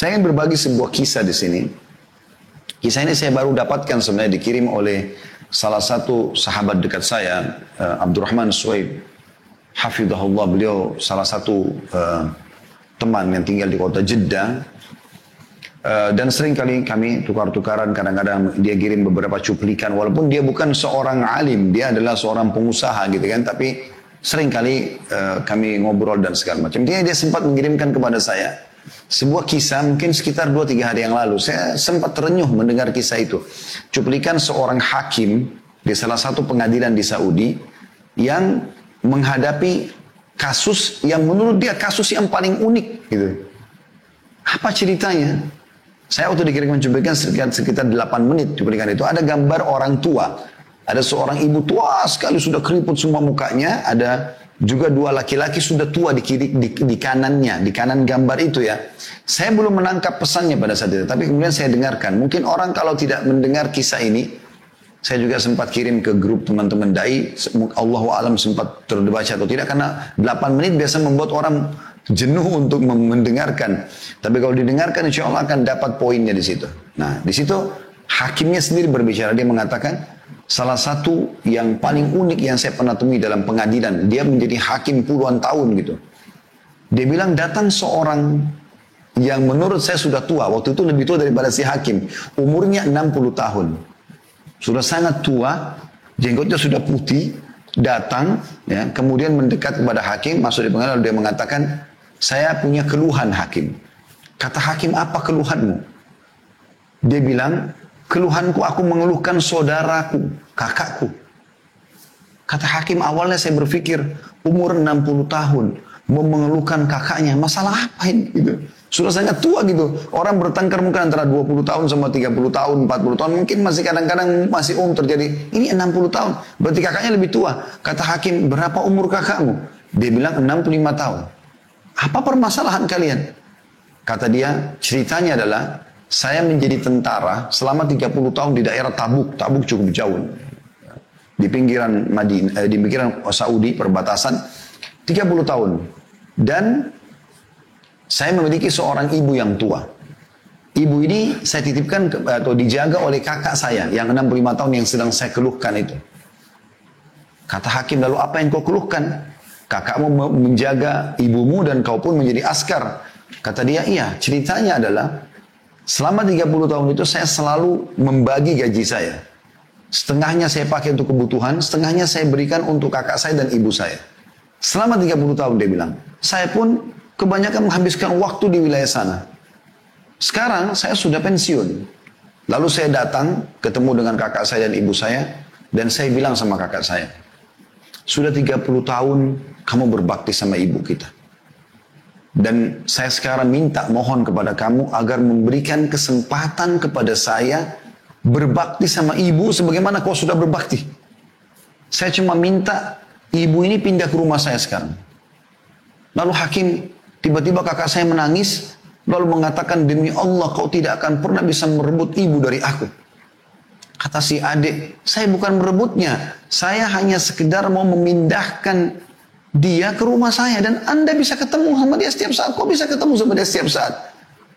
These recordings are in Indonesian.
Saya ingin berbagi sebuah kisah di sini. Kisah ini saya baru dapatkan sebenarnya dikirim oleh salah satu sahabat dekat saya, uh, Abdurrahman Suwaib. Hafidhahullah beliau salah satu uh, teman yang tinggal di kota Jeddah. Uh, dan sering kali kami tukar-tukaran kadang-kadang dia kirim beberapa cuplikan walaupun dia bukan seorang alim dia adalah seorang pengusaha gitu kan tapi sering kali uh, kami ngobrol dan segala macam dia dia sempat mengirimkan kepada saya sebuah kisah mungkin sekitar 2-3 hari yang lalu. Saya sempat terenyuh mendengar kisah itu. Cuplikan seorang hakim di salah satu pengadilan di Saudi yang menghadapi kasus yang menurut dia kasus yang paling unik gitu. Apa ceritanya? Saya waktu dikirimkan cuplikan sekitar, sekitar 8 menit cuplikan itu. Ada gambar orang tua. Ada seorang ibu tua sekali sudah keriput semua mukanya. Ada juga dua laki-laki sudah tua di kiri di, di kanannya, di kanan gambar itu ya. Saya belum menangkap pesannya pada saat itu, tapi kemudian saya dengarkan. Mungkin orang kalau tidak mendengar kisah ini, saya juga sempat kirim ke grup teman-teman dai, Allah alam sempat terbaca atau tidak karena 8 menit biasa membuat orang jenuh untuk mendengarkan. Tapi kalau didengarkan insya Allah akan dapat poinnya di situ. Nah, di situ hakimnya sendiri berbicara dia mengatakan Salah satu yang paling unik yang saya pernah temui dalam pengadilan, dia menjadi hakim puluhan tahun gitu. Dia bilang datang seorang yang menurut saya sudah tua, waktu itu lebih tua daripada si hakim. Umurnya 60 tahun. Sudah sangat tua, jenggotnya sudah putih, datang, ya, kemudian mendekat kepada hakim, masuk di pengadilan, dia mengatakan, saya punya keluhan hakim. Kata hakim, apa keluhanmu? Dia bilang, Keluhanku aku mengeluhkan saudaraku, kakakku. Kata hakim awalnya saya berpikir umur 60 tahun mau mengeluhkan kakaknya, masalah apa ini gitu. Sudah sangat tua gitu. Orang bertengkar mungkin antara 20 tahun sama 30 tahun, 40 tahun. Mungkin masih kadang-kadang masih umum terjadi. Ini 60 tahun. Berarti kakaknya lebih tua. Kata hakim, berapa umur kakakmu? Dia bilang 65 tahun. Apa permasalahan kalian? Kata dia, ceritanya adalah saya menjadi tentara selama 30 tahun di daerah Tabuk. Tabuk cukup jauh. Di pinggiran Madinah, eh, di pinggiran Saudi perbatasan 30 tahun. Dan saya memiliki seorang ibu yang tua. Ibu ini saya titipkan atau dijaga oleh kakak saya yang 65 tahun yang sedang saya keluhkan itu. Kata hakim lalu apa yang kau keluhkan? Kakakmu menjaga ibumu dan kau pun menjadi askar. Kata dia, iya ceritanya adalah Selama 30 tahun itu saya selalu membagi gaji saya. Setengahnya saya pakai untuk kebutuhan, setengahnya saya berikan untuk kakak saya dan ibu saya. Selama 30 tahun dia bilang. Saya pun kebanyakan menghabiskan waktu di wilayah sana. Sekarang saya sudah pensiun. Lalu saya datang ketemu dengan kakak saya dan ibu saya. Dan saya bilang sama kakak saya. Sudah 30 tahun kamu berbakti sama ibu kita. Dan saya sekarang minta mohon kepada kamu agar memberikan kesempatan kepada saya berbakti sama ibu sebagaimana kau sudah berbakti. Saya cuma minta ibu ini pindah ke rumah saya sekarang. Lalu hakim tiba-tiba kakak saya menangis lalu mengatakan demi Allah kau tidak akan pernah bisa merebut ibu dari aku. Kata si adik, saya bukan merebutnya. Saya hanya sekedar mau memindahkan dia ke rumah saya dan Anda bisa ketemu sama dia setiap saat. Kok bisa ketemu sama dia setiap saat?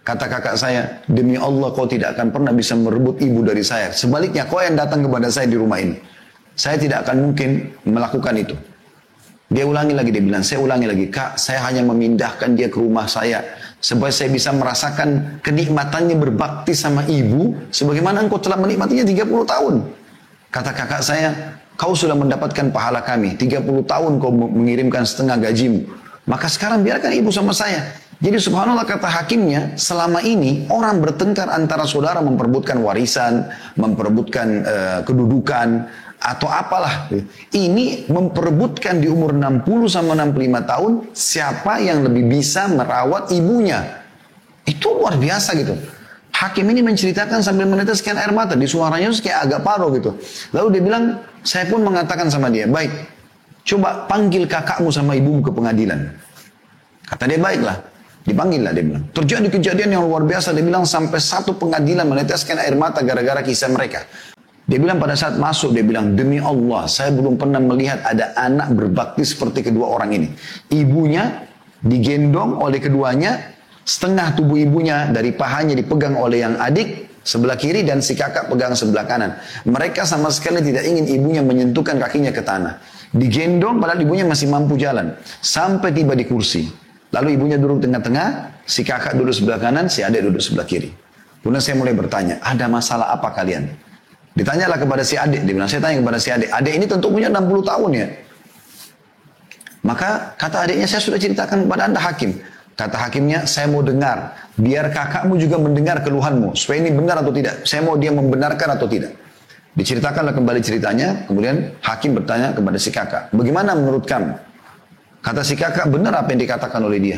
Kata kakak saya, demi Allah kau tidak akan pernah bisa merebut ibu dari saya. Sebaliknya kau yang datang kepada saya di rumah ini. Saya tidak akan mungkin melakukan itu. Dia ulangi lagi, dia bilang, saya ulangi lagi, kak, saya hanya memindahkan dia ke rumah saya. Supaya saya bisa merasakan kenikmatannya berbakti sama ibu. Sebagaimana engkau telah menikmatinya 30 tahun. Kata kakak saya, Kau sudah mendapatkan pahala kami. 30 tahun kau mengirimkan setengah gajimu. Maka sekarang biarkan ibu sama saya. Jadi subhanallah kata hakimnya, selama ini orang bertengkar antara saudara memperebutkan warisan, memperebutkan uh, kedudukan, atau apalah. Ini memperebutkan di umur 60 sama 65 tahun, siapa yang lebih bisa merawat ibunya. Itu luar biasa gitu. Hakim ini menceritakan sambil meneteskan air mata. Di suaranya itu kayak agak paruh gitu. Lalu dia bilang, saya pun mengatakan sama dia, baik, coba panggil kakakmu sama ibumu ke pengadilan. Kata dia, baiklah. Dipanggil lah dia bilang. Terjadi kejadian yang luar biasa. Dia bilang sampai satu pengadilan meneteskan air mata gara-gara kisah mereka. Dia bilang pada saat masuk, dia bilang, demi Allah, saya belum pernah melihat ada anak berbakti seperti kedua orang ini. Ibunya digendong oleh keduanya, setengah tubuh ibunya dari pahanya dipegang oleh yang adik sebelah kiri dan si kakak pegang sebelah kanan. Mereka sama sekali tidak ingin ibunya menyentuhkan kakinya ke tanah. Digendong padahal ibunya masih mampu jalan. Sampai tiba di kursi. Lalu ibunya duduk tengah-tengah, si kakak duduk sebelah kanan, si adik duduk sebelah kiri. Kemudian saya mulai bertanya, ada masalah apa kalian? Ditanyalah kepada si adik, dia bilang, saya tanya kepada si adik, adik ini tentu punya 60 tahun ya. Maka kata adiknya, saya sudah ceritakan kepada anda hakim. Kata hakimnya, saya mau dengar. Biar kakakmu juga mendengar keluhanmu. Supaya ini benar atau tidak. Saya mau dia membenarkan atau tidak. Diceritakanlah kembali ceritanya. Kemudian hakim bertanya kepada si kakak. Bagaimana menurut kamu? Kata si kakak, benar apa yang dikatakan oleh dia.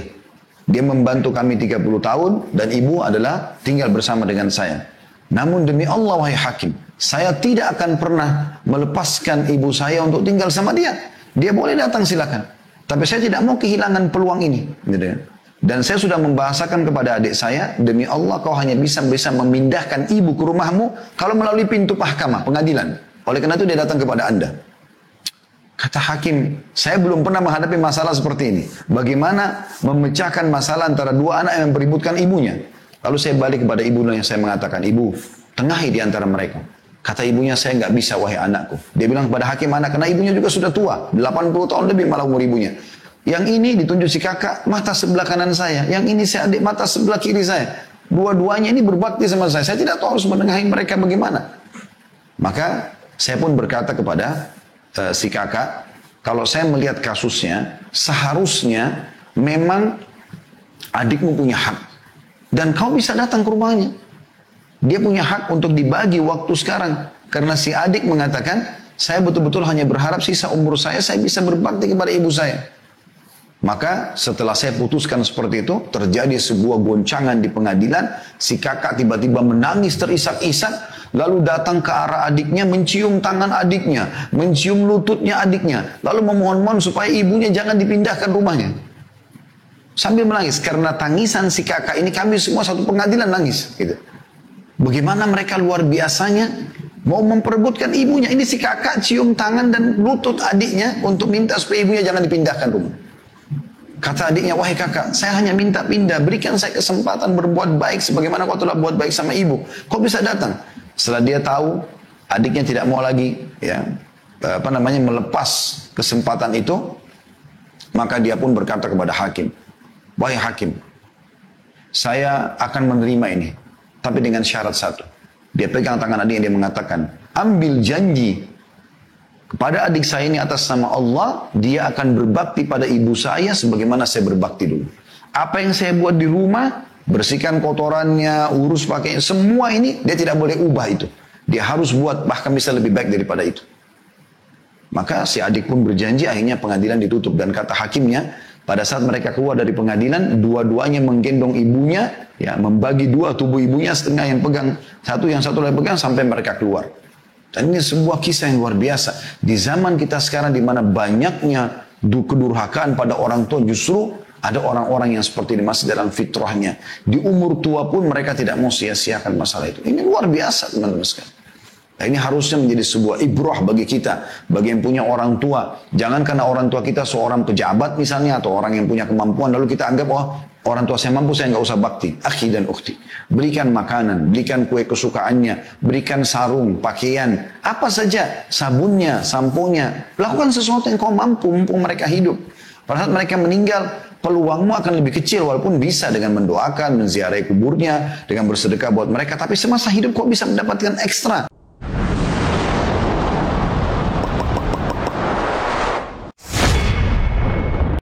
Dia membantu kami 30 tahun dan ibu adalah tinggal bersama dengan saya. Namun demi Allah wahai hakim, saya tidak akan pernah melepaskan ibu saya untuk tinggal sama dia. Dia boleh datang silakan. Tapi saya tidak mau kehilangan peluang ini. Gitu ya. Dan saya sudah membahasakan kepada adik saya, demi Allah kau hanya bisa bisa memindahkan ibu ke rumahmu kalau melalui pintu mahkamah, pengadilan. Oleh karena itu dia datang kepada anda. Kata hakim, saya belum pernah menghadapi masalah seperti ini. Bagaimana memecahkan masalah antara dua anak yang beributkan ibunya. Lalu saya balik kepada ibu yang saya mengatakan, ibu, tengahi di antara mereka. Kata ibunya, saya nggak bisa wahai anakku. Dia bilang kepada hakim anak, karena ibunya juga sudah tua. 80 tahun lebih malah umur ibunya. Yang ini ditunjuk si kakak, mata sebelah kanan saya. Yang ini si adik, mata sebelah kiri saya. Dua-duanya ini berbakti sama saya. Saya tidak tahu harus menengahi mereka bagaimana. Maka saya pun berkata kepada uh, si kakak, kalau saya melihat kasusnya, seharusnya memang adikmu punya hak. Dan kau bisa datang ke rumahnya. Dia punya hak untuk dibagi waktu sekarang. Karena si adik mengatakan, saya betul-betul hanya berharap sisa umur saya, saya bisa berbakti kepada ibu saya. Maka setelah saya putuskan seperti itu, terjadi sebuah goncangan di pengadilan. Si kakak tiba-tiba menangis terisak-isak, lalu datang ke arah adiknya, mencium tangan adiknya, mencium lututnya adiknya, lalu memohon-mohon supaya ibunya jangan dipindahkan rumahnya. Sambil menangis, karena tangisan si kakak ini kami semua satu pengadilan nangis. Gitu. Bagaimana mereka luar biasanya mau memperebutkan ibunya. Ini si kakak cium tangan dan lutut adiknya untuk minta supaya ibunya jangan dipindahkan rumah. Kata adiknya, wahai kakak, saya hanya minta pindah, berikan saya kesempatan berbuat baik sebagaimana kau telah buat baik sama ibu. Kau bisa datang. Setelah dia tahu, adiknya tidak mau lagi, ya, apa namanya, melepas kesempatan itu, maka dia pun berkata kepada hakim, wahai hakim, saya akan menerima ini, tapi dengan syarat satu. Dia pegang tangan adiknya, dia mengatakan, ambil janji kepada adik saya ini atas nama Allah, dia akan berbakti pada ibu saya sebagaimana saya berbakti dulu. Apa yang saya buat di rumah, bersihkan kotorannya, urus pakainya, semua ini dia tidak boleh ubah itu. Dia harus buat bahkan bisa lebih baik daripada itu. Maka si adik pun berjanji akhirnya pengadilan ditutup dan kata hakimnya pada saat mereka keluar dari pengadilan dua-duanya menggendong ibunya ya membagi dua tubuh ibunya setengah yang pegang satu yang satu lagi pegang sampai mereka keluar. Dan ini sebuah kisah yang luar biasa. Di zaman kita sekarang di mana banyaknya kedurhakaan pada orang tua justru ada orang-orang yang seperti ini masih dalam fitrahnya. Di umur tua pun mereka tidak mau sia-siakan masalah itu. Ini luar biasa teman-teman sekalian. Nah, ini harusnya menjadi sebuah ibrah bagi kita, bagi yang punya orang tua. Jangan karena orang tua kita seorang pejabat misalnya atau orang yang punya kemampuan lalu kita anggap oh Orang tua saya mampu, saya nggak usah bakti. Akhi dan ukhti. Berikan makanan, berikan kue kesukaannya, berikan sarung, pakaian, apa saja, sabunnya, samponya. Lakukan sesuatu yang kau mampu, mumpung mereka hidup. Pada saat mereka meninggal, peluangmu akan lebih kecil walaupun bisa dengan mendoakan, menziarahi kuburnya, dengan bersedekah buat mereka. Tapi semasa hidup kau bisa mendapatkan ekstra.